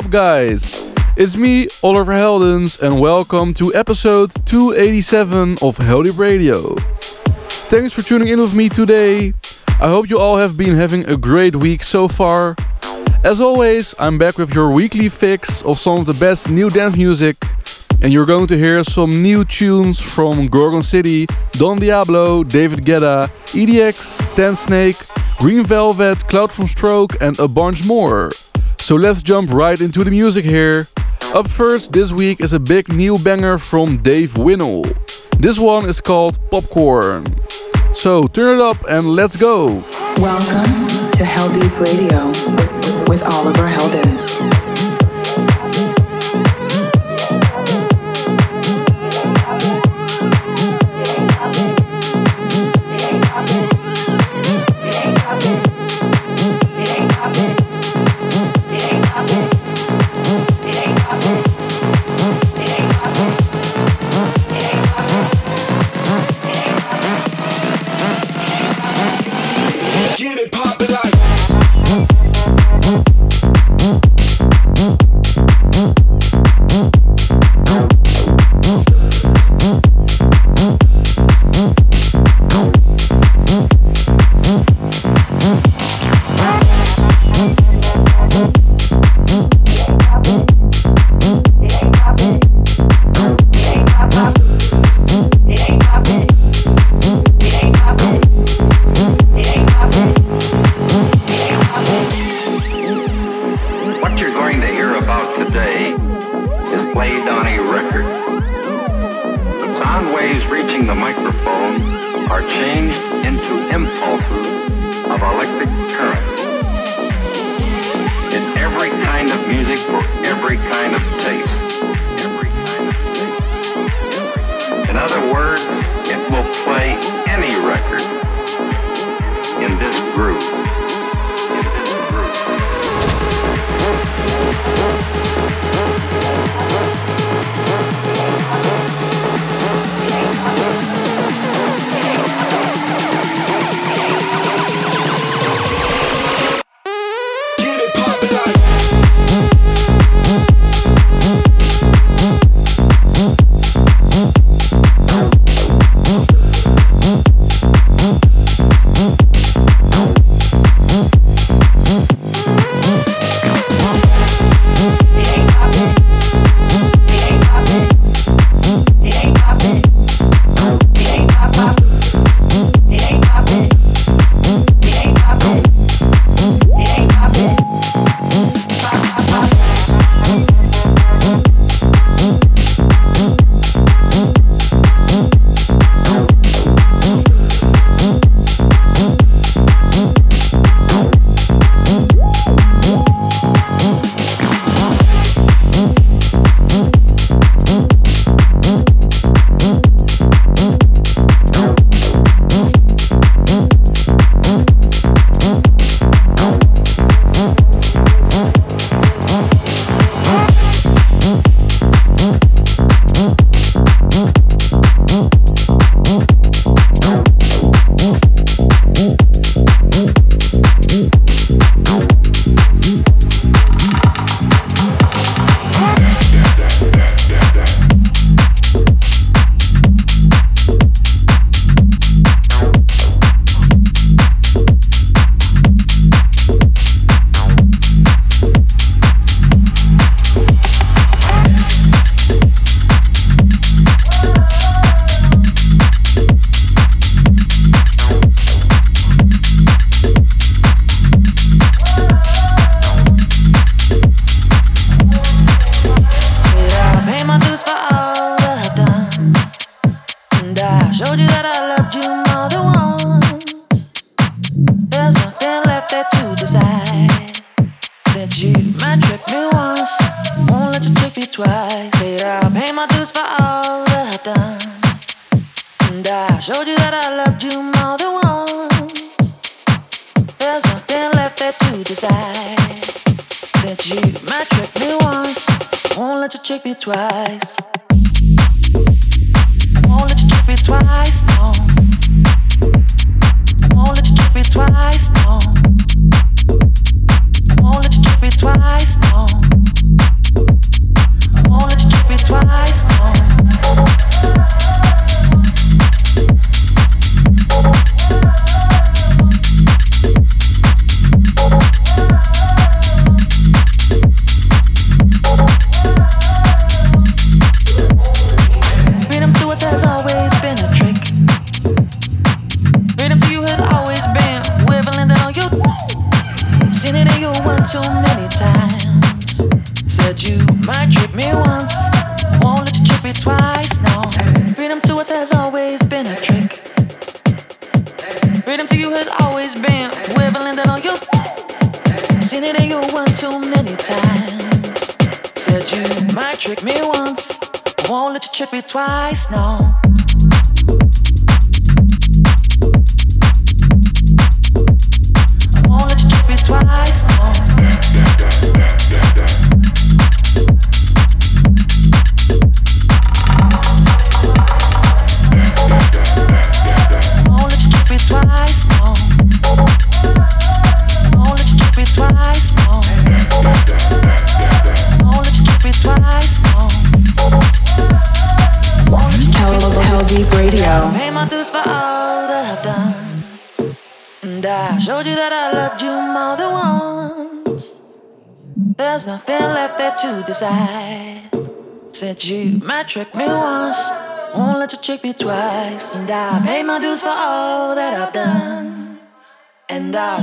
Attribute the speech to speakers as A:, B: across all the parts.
A: Up, guys? It's me, Oliver Heldens, and welcome to episode 287 of Heldeep Radio. Thanks for tuning in with me today. I hope you all have been having a great week so far. As always, I'm back with your weekly fix of some of the best new dance music, and you're going to hear some new tunes from Gorgon City, Don Diablo, David Guetta, EDX, Tensnake, Green Velvet, Cloud from Stroke, and a bunch more. So let's jump right into the music here. Up first this week is a big new banger from Dave Winnel. This one is called Popcorn. So turn it up and let's go.
B: Welcome to Heldeep Radio with Oliver Heldens.
C: Get it poppin' like.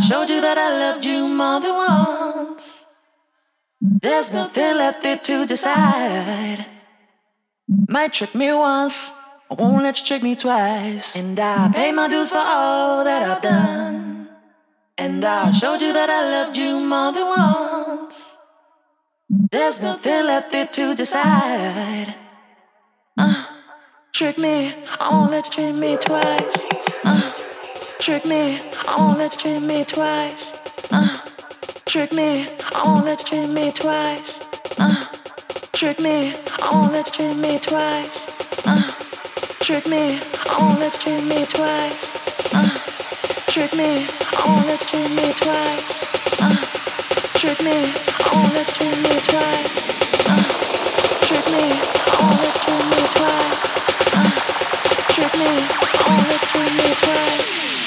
D: Showed you that I loved you more than once. There's nothing left there to decide. Might trick me once, I won't let you trick me twice. And I pay my dues for all that I've done. And I showed you that I loved you more than once. There's nothing left there to decide. Uh, trick me, I won't let you trick me twice. Uh, trick me, I won't let you trick me twice. Uh, trick me, I won't let you trick me twice. Uh, trick me, I won't let you trick me twice. Uh, trick me, I won't let you trick me twice. Uh, trick me, I won't let you trick me twice. Uh, trick me, I won't let you trick me twice. Uh, trick me, I won't let you trick me twice. Uh, trick me, I won't let you trick me twice.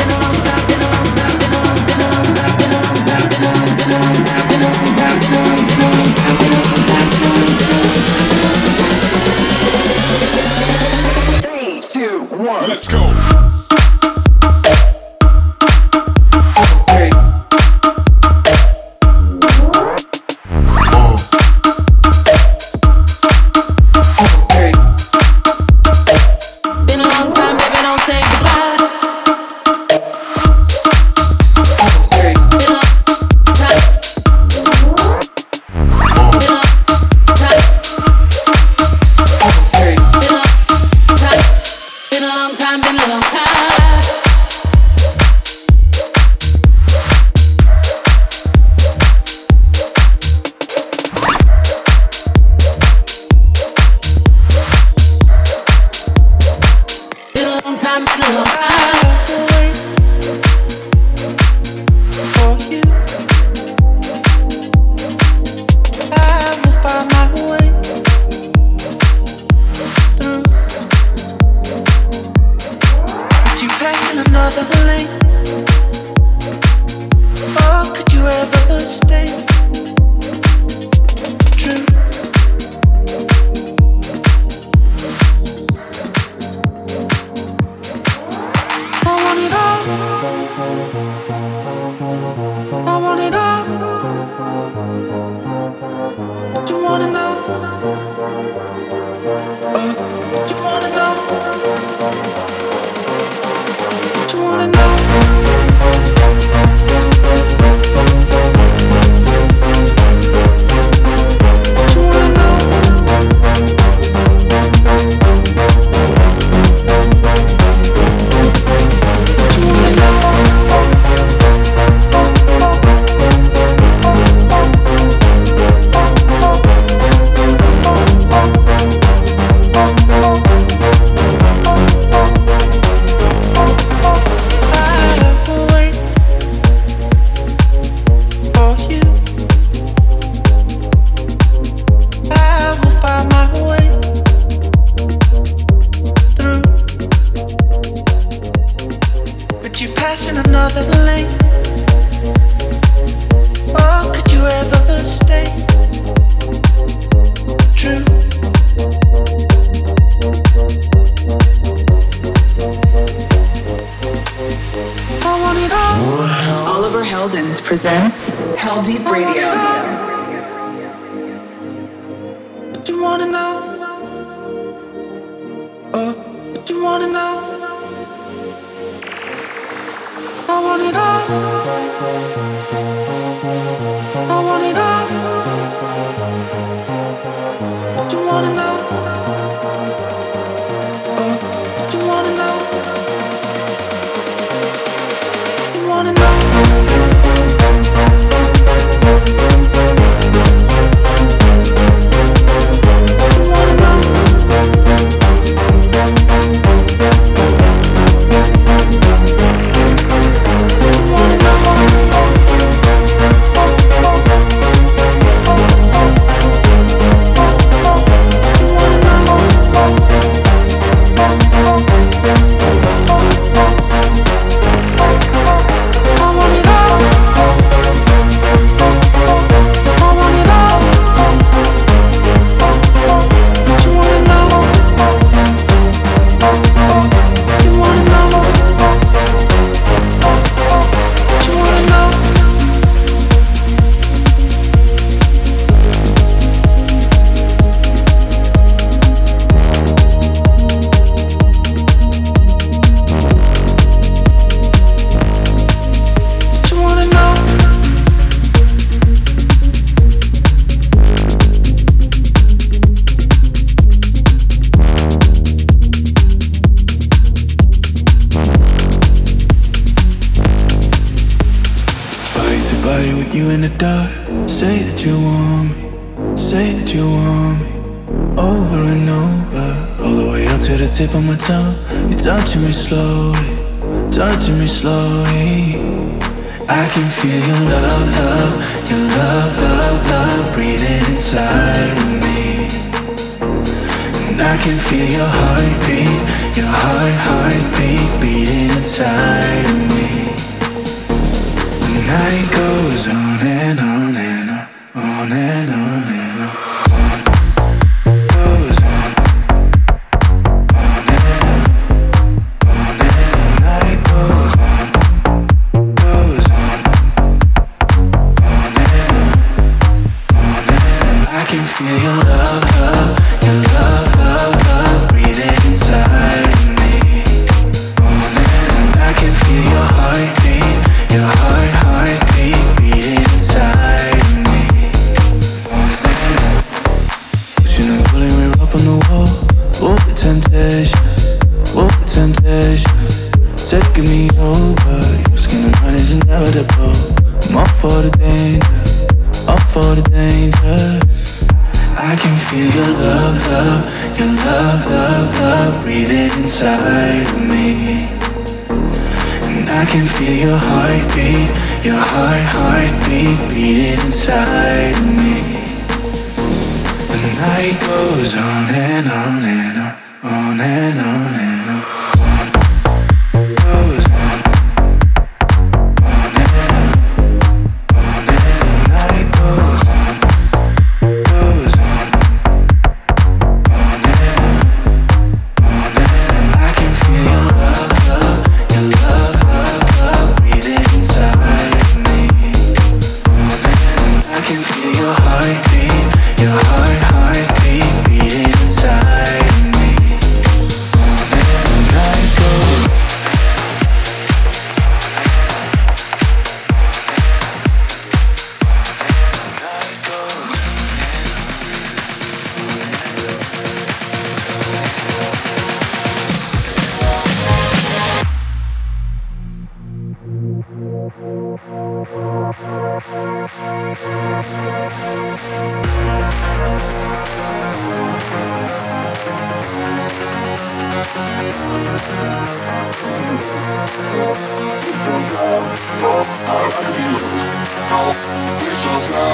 E: one. Let's go. Do you wanna know?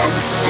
E: Thank
A: you.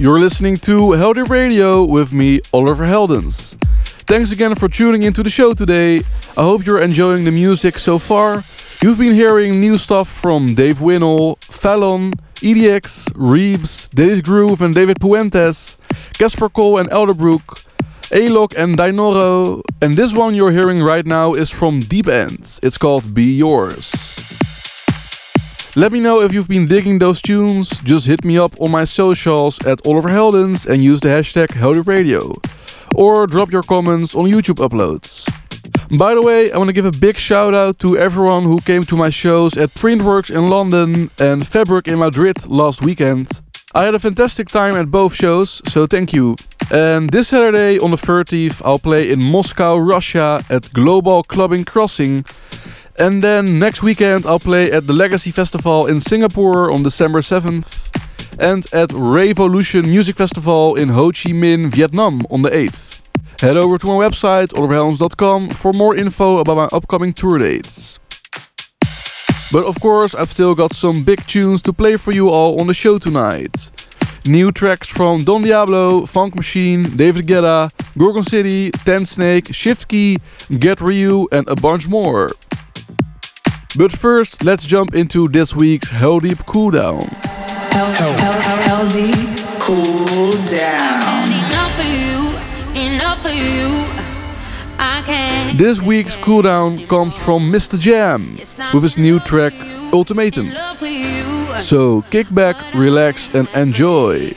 A: You're listening to Heldeep Radio with me, Oliver Heldens. Thanks again for tuning into the show today. I hope you're enjoying the music so far. You've been hearing new stuff from Dave Winnel, Fallon, EDX, Reeves, Dennis Groove and David Puentes, Casper Cole and Elderbrook, Alok and Dinoro, and this one you're hearing right now is from Deepend. It's called Be Yours. Let me know if you've been digging those tunes. Just hit me up on my socials at Oliver Heldens and use the hashtag HeldeepRadio. Or drop your comments on YouTube uploads. By the way, I want to give a big shout out to everyone who came to my shows at Printworks in London and Fabrik in Madrid last weekend. I had a fantastic time at both shows, so thank you. And this Saturday on the 30th, I'll play in Moscow, Russia at Global Clubbing Crossing. And then next weekend, I'll play at the Legacy Festival in Singapore on December 7th. And at Revolution Music Festival in Ho Chi Minh, Vietnam on the 8th. Head over to my website, oliverheldens.com, for more info about my upcoming tour dates. But of course, I've still got some big tunes to play for you all on the show tonight. New tracks from Don Diablo, Funk Machine, David Guetta, Gorgon City, Tensnake, Shift Key, Get Real, and a bunch more. But first, let's jump into this week's Heldeep Cooldown.
B: LD Cool Down.
F: Enough of you, enough of you. I can't.
A: This week's cooldown comes from Mr. Jam with his new track Ultimatum.
F: Love for you.
A: So kick back, relax, and enjoy.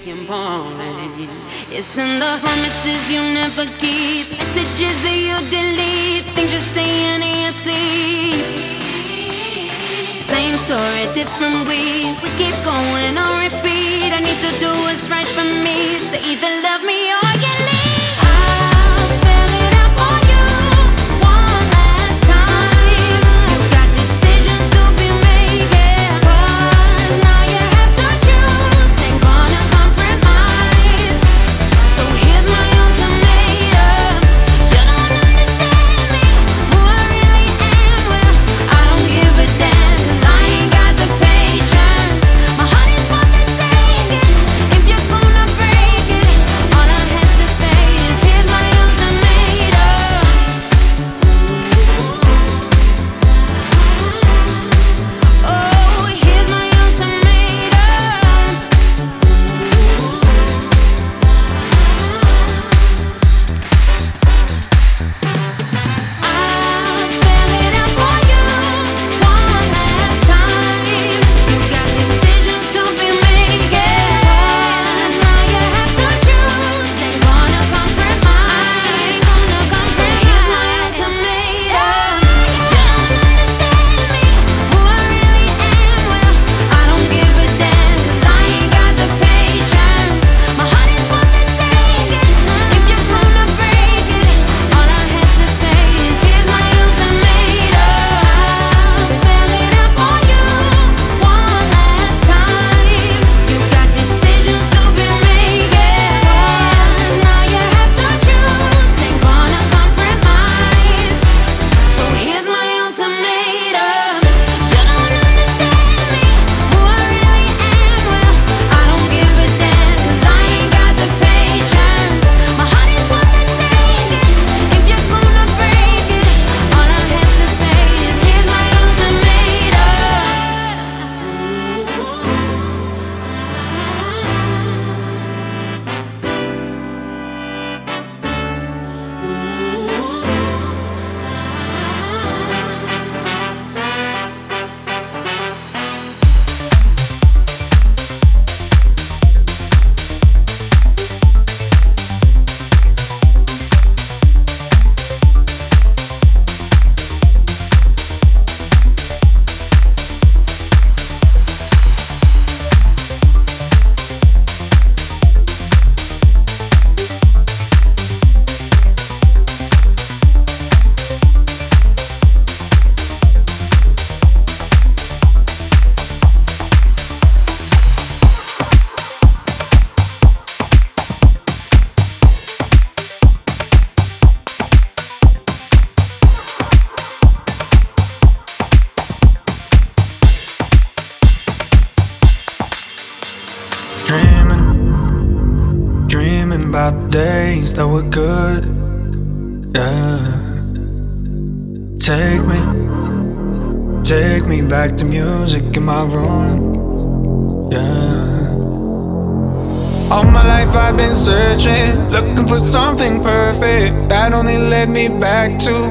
F: It's in the promises you never keep, messages that you delete, things you're saying in your sleep. Same story, different week. We keep going on repeat. I need to do what's right for me. So either love me or you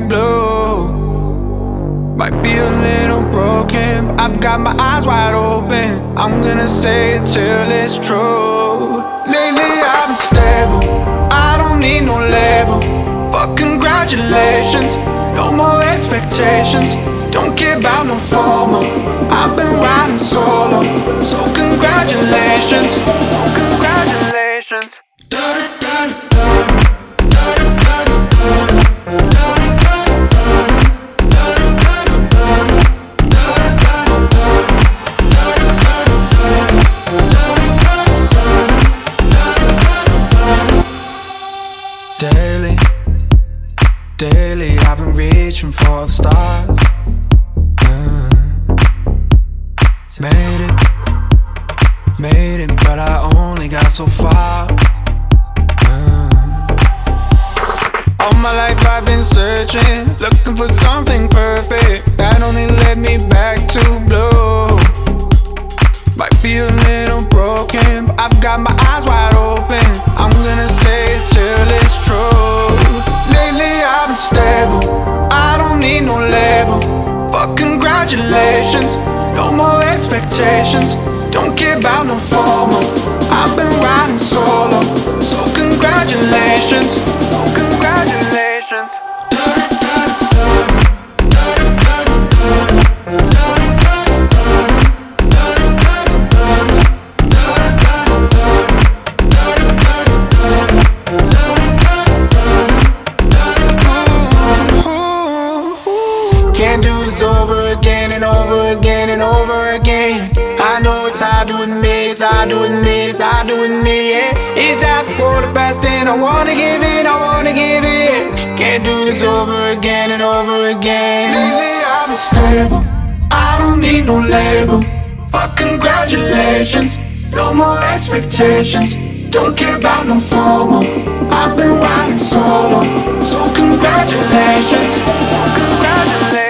G: blue. Might be a little broken, but I've got my eyes wide open. I'm gonna say it till it's true. Lately I've been stable, I don't need no label. Fuck congratulations, no more expectations. Don't care about no formal. I've been riding solo, so congratulations. Congratulations. It's the past ten, I wanna give it, I wanna give it. Can't do this over again and over again. Lately I've been stable, I don't need no label. Fuck congratulations, no more expectations. Don't care about no formal. I've been riding solo, so congratulations. Congratulations.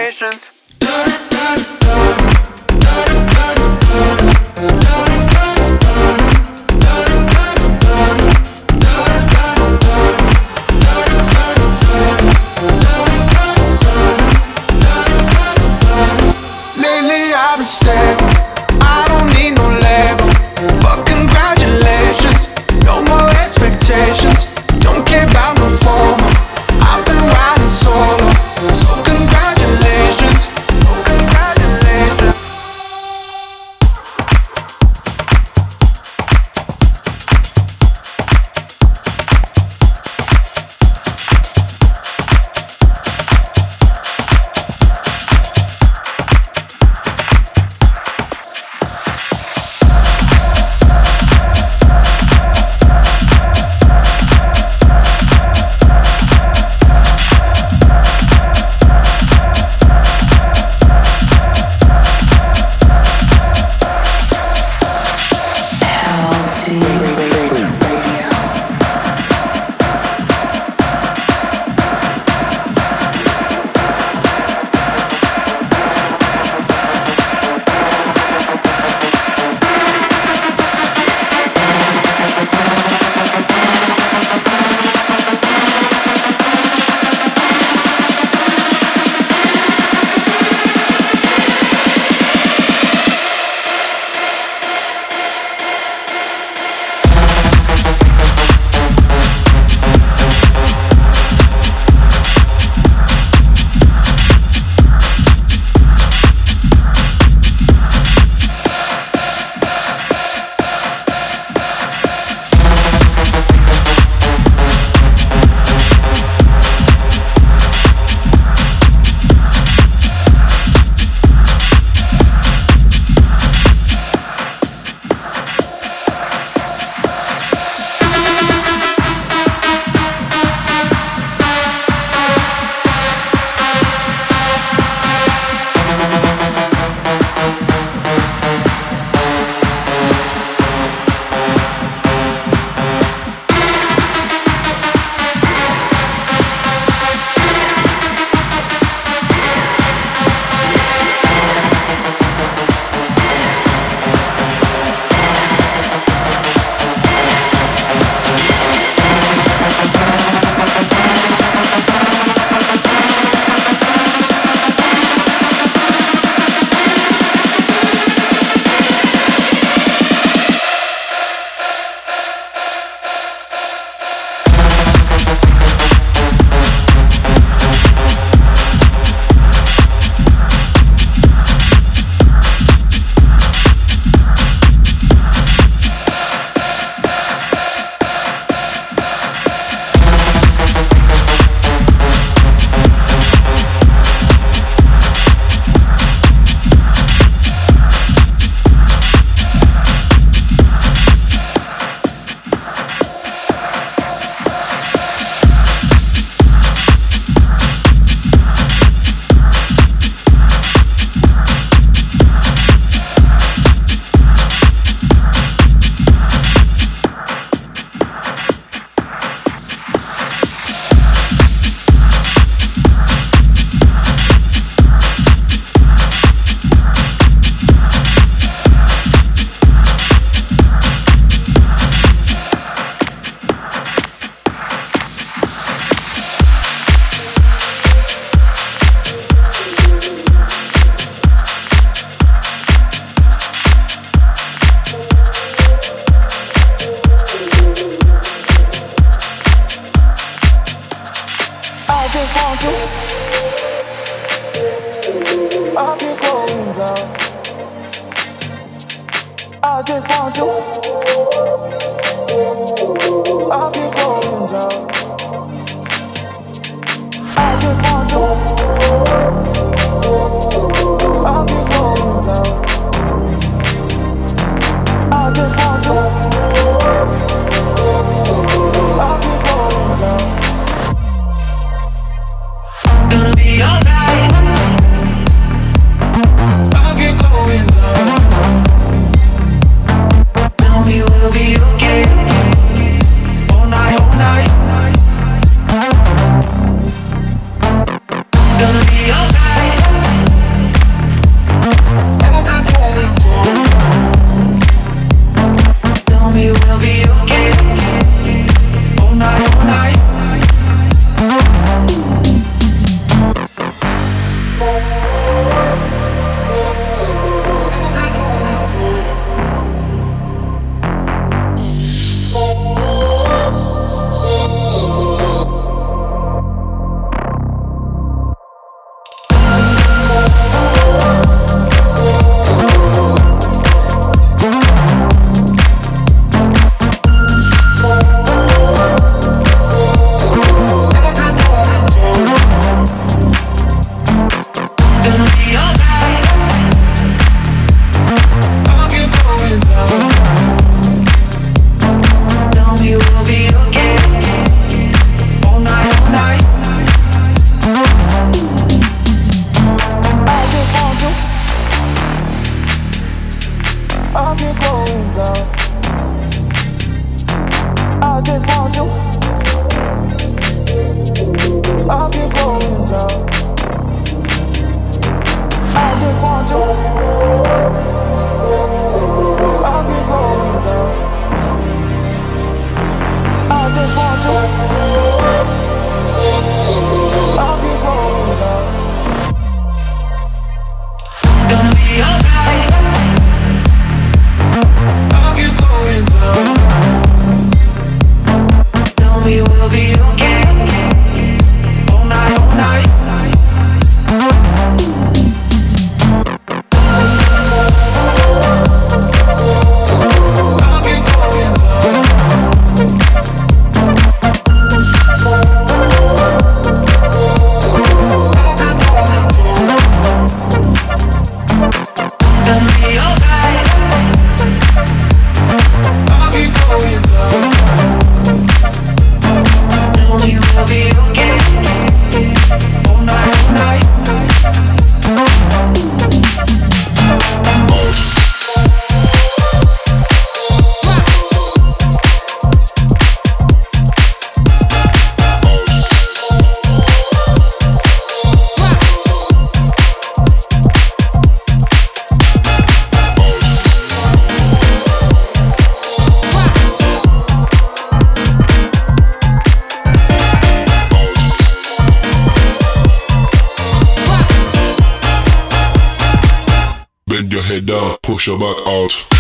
H: Back out.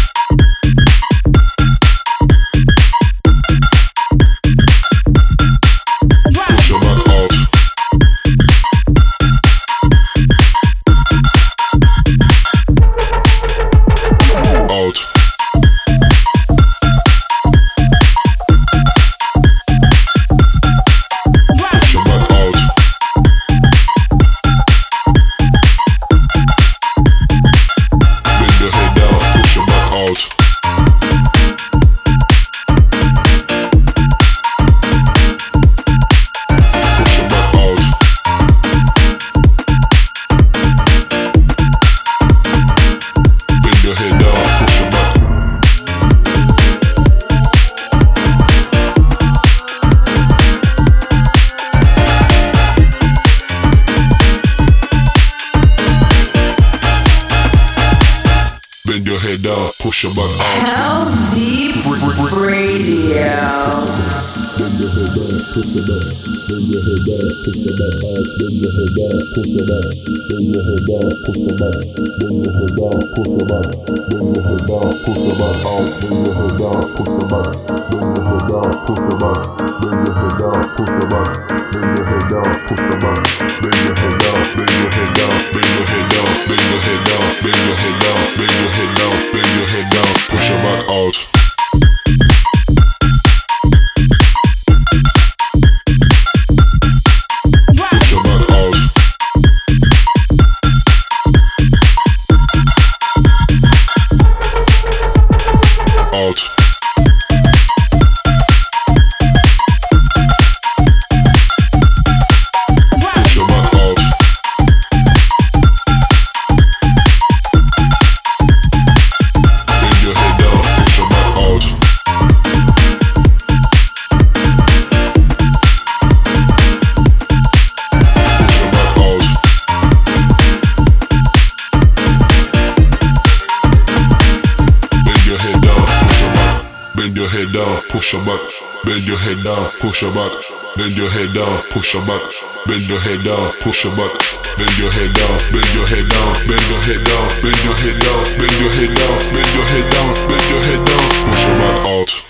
H: Head down, push your back out.
B: Hell Deep Radio.
H: Push your back out. push push your back, bend your head down, push your back, bend your head down, push your back, bend your head down, bend your head down, bend your head down, bend your head down, bend your head down, bend your head down, bend your head down, push your back out.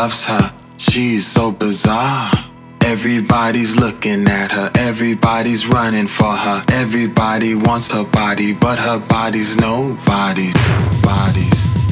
F: loves her. She's so bizarre. Everybody's looking at her, everybody's running for her. Everybody wants her body, but her body's nobody's. Bodies.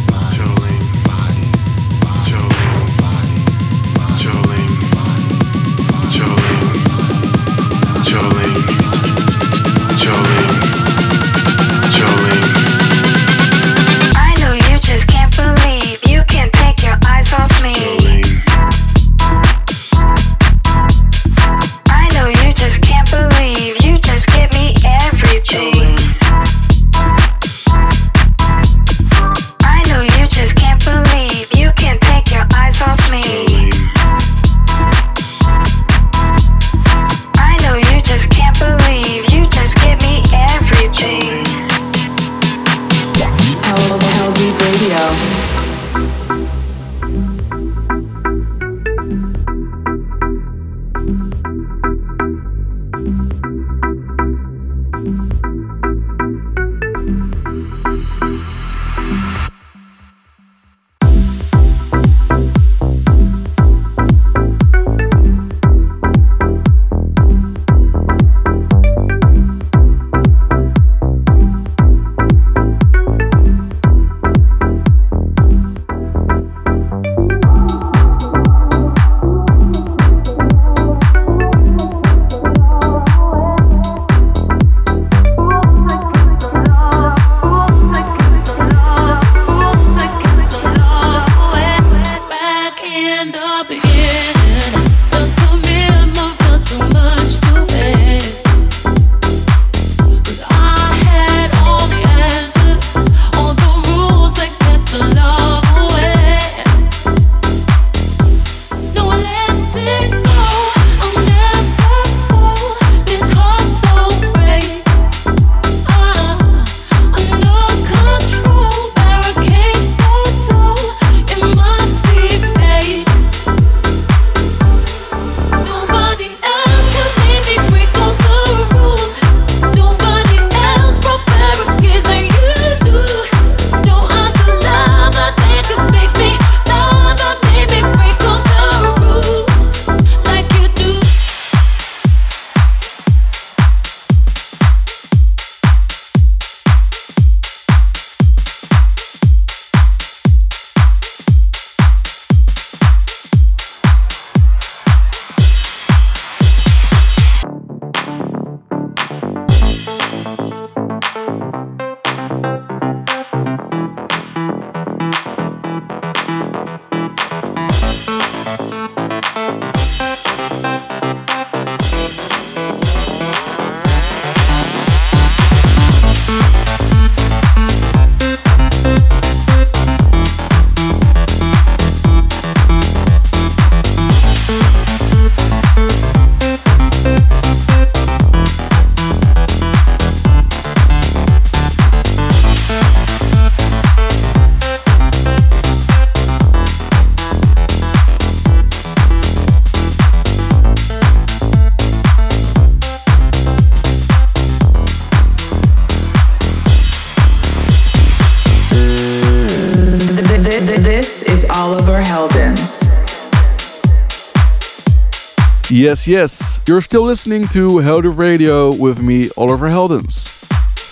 A: Yes, yes, you're still listening to Heldeep Radio with me, Oliver Heldens.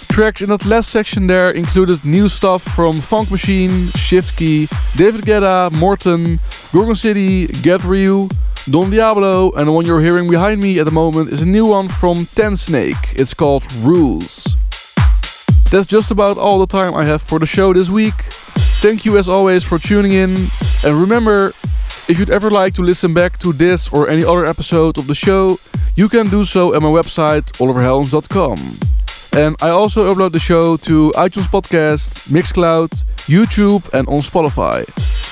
A: Tracks in that last section there included new stuff from Funk Machine, Shift Key, David Guetta, MORTEN, Gorgon City, Get Real, Don Diablo, and the one you're hearing behind me at the moment is a new one from Tensnake. It's called Rules. That's just about all the time I have for the show this week. Thank you as always for tuning in, and remember, if you'd ever like to listen back to this or any other episode of the show, you can do so at my website, oliverheldens.com. And I also upload the show to iTunes Podcast, Mixcloud, YouTube, and on Spotify.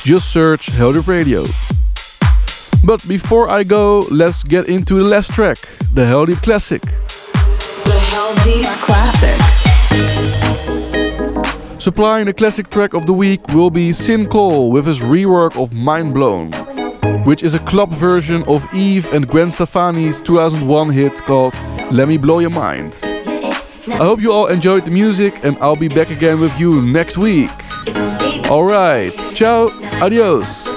A: Just search Heldeep Radio. But before I go, let's get into the last track, the Heldeep Classic.
B: The Heldeep Classic.
A: Supplying the classic track of the week will be Sin Cole with his rework of Mind Blown, which is a club version of Eve and Gwen Stefani's 2001 hit called Let Me Blow Your Mind. I hope you all enjoyed the music and I'll be back again with you next week. Alright, ciao, adios.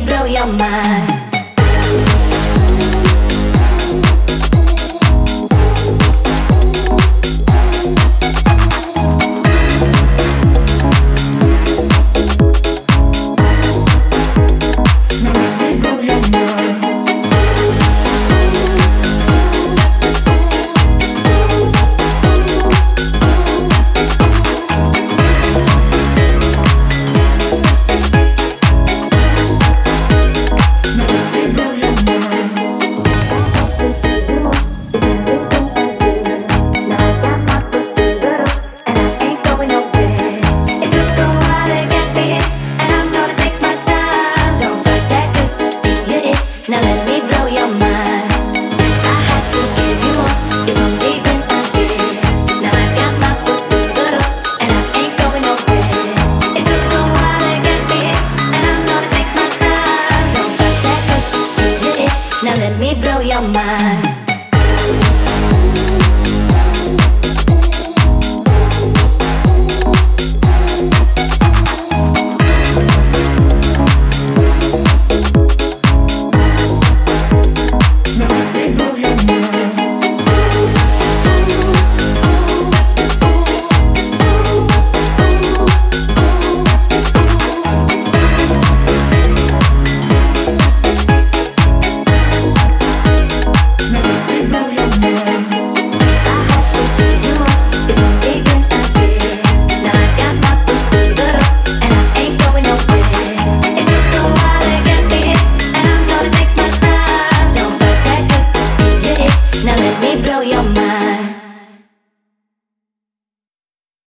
I: Blow your mind.